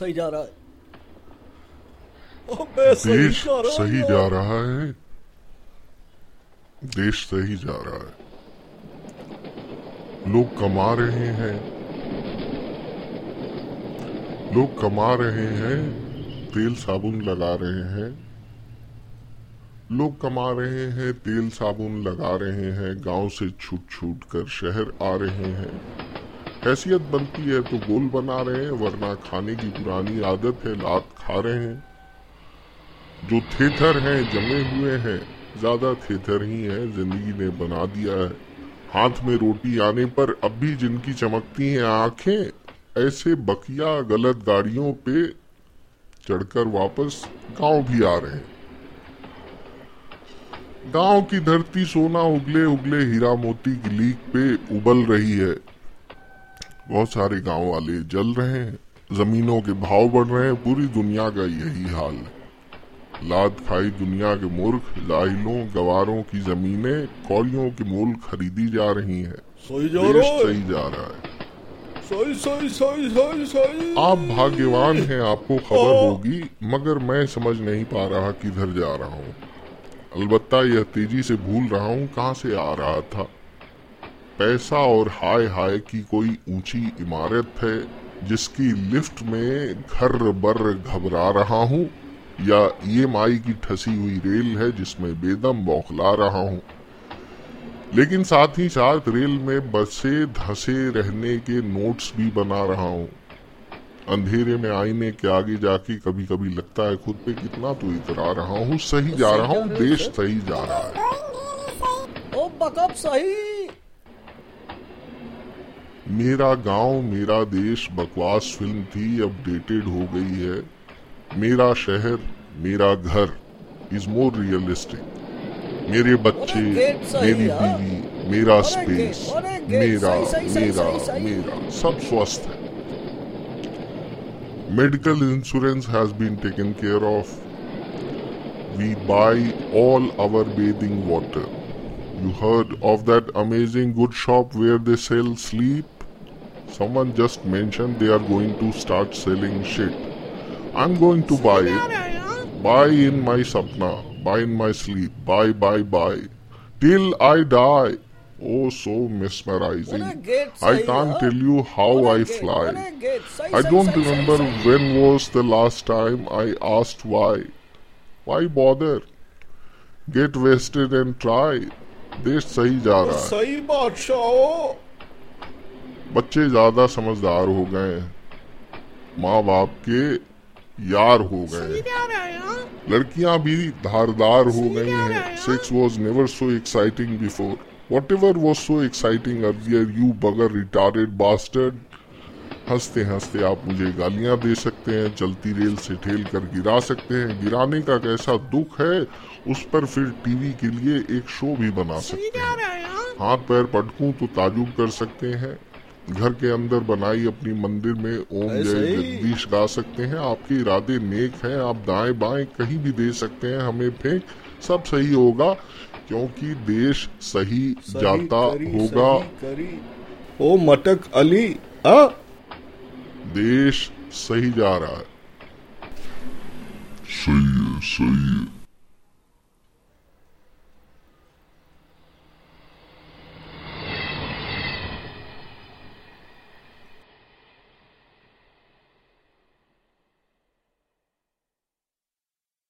सही जा रहा है। सही देश जा सही जा रहा है। देश सही जा रहा है। लोग कमा रहे हैं। लोग कमा रहे हैं। तेल साबुन लगा रहे हैं। लोग कमा रहे हैं तेल साबुन लगा रहे हैं। गाँव से छूट छूट कर शहर आ रहे हैं। हैसियत बनती है तो गोल बना रहे हैं, वरना खाने की पुरानी आदत है, लात खा रहे हैं। जो थेथर हैं, जमे हुए हैं, ज़्यादा थेथर ही है, ज़िंदगी ने बना दिया है। हाथ में रोटी आने पर अब भी जिनकी चमकती हैं आँखें, ऐसे बकिया गलत गाड़ियों पे चढ़कर वापस गाँव भी आ रहे हैं। गाँव की धरती सोना उगले उगले हीरा मोती की लीक पे उबल रही है। बहुत सारे गाँव वाले जल रहे हैं जमीनों के भाव बढ़ रहे हैं पूरी दुनिया का यही हाल है। लाद खाई दुनिया के मूर्ख जाहिलों गवारों की जमीनें कौड़ियों के मूल खरीदी जा रही हैं। सही जा रहा है। सही जा रहा है। सही सही सही सही सही आप भाग्यवान हैं आपको खबर होगी मगर मैं समझ नहीं पा रहा किधर जा रहा हूँ। अलबत्ता यह तेज़ी से भूल रहा हूँ कहाँ से आ रहा था? पैसा और हाय हाय की कोई ऊँची इमारत है जिसकी लिफ्ट में घर बर घबरा रहा हूँ, या ईएमआई की ठसी हुई रेल है जिसमें बेदम बौखला रहा हूँ। लेकिन साथ ही साथ रेल में बसे धसे रहने के नोट्स भी बना रहा हूँ। अंधेरे में आईने के आगे जाके कभी कभी लगता है खुद पे कितना तो इतरा रहा हूँ, सही जा रहा हूँ, देश सही जा रहा है। ओ सही। मेरा गाँव मेरा देश बकवास फ़िल्म थी अपडेटेड हो गई है। मेरा शहर मेरा घर इज़ मोर रियलिस्टिक मेरे बच्चे मेरी बीवी मेरा स्पेस मेरा मेरा मेरा सब स्वस्थ है। Medical insurance has been taken care of we buy all our bathing water you heard of that amazing good shop where they sell sleep someone just mentioned they are going to start selling shit i'm going to buy it buy in my sapna buy in my sleep buy buy buy till i die oh so mesmerizing अरे gate i सही can't है। tell you how अरे i gate, fly अरे gate, सही, I सही, don't सही, remember सही, सही। when was the last time I asked why. Why bother? Get vested and try. देश सही जा रहा है सही बादशाह हो बच्चे ज़्यादा समझदार हो गए माँ बाप के यार हो गए हैं। लड़कियाँ भी धारदार हो गई हैं। Sex was never so exciting before what ever was so exciting earlier you bugger retarded bastard हँसते हँसते आप मुझे गालियाँ दे सकते हैं चलती रेल से ठेल कर गिरा सकते हैं। गिराने का कैसा दुख है उस पर फिर टीवी के लिए एक शो भी बना सकते हैं। हाथ पैर पटकूं तो ताजुब कर सकते हैं। घर के अंदर बनाई अपनी मंदिर में ओम जय जगदीश गा सकते हैं। आपके इरादे नेक हैं आप दाएँ बाएँ कहीं भी दे सकते हैं हमें फेंक सब सही होगा क्योंकि देश सही, सही जाता करी, होगा। सही करी। ओ मटक अली आ? देश सही जा रहा है। सही है सही है।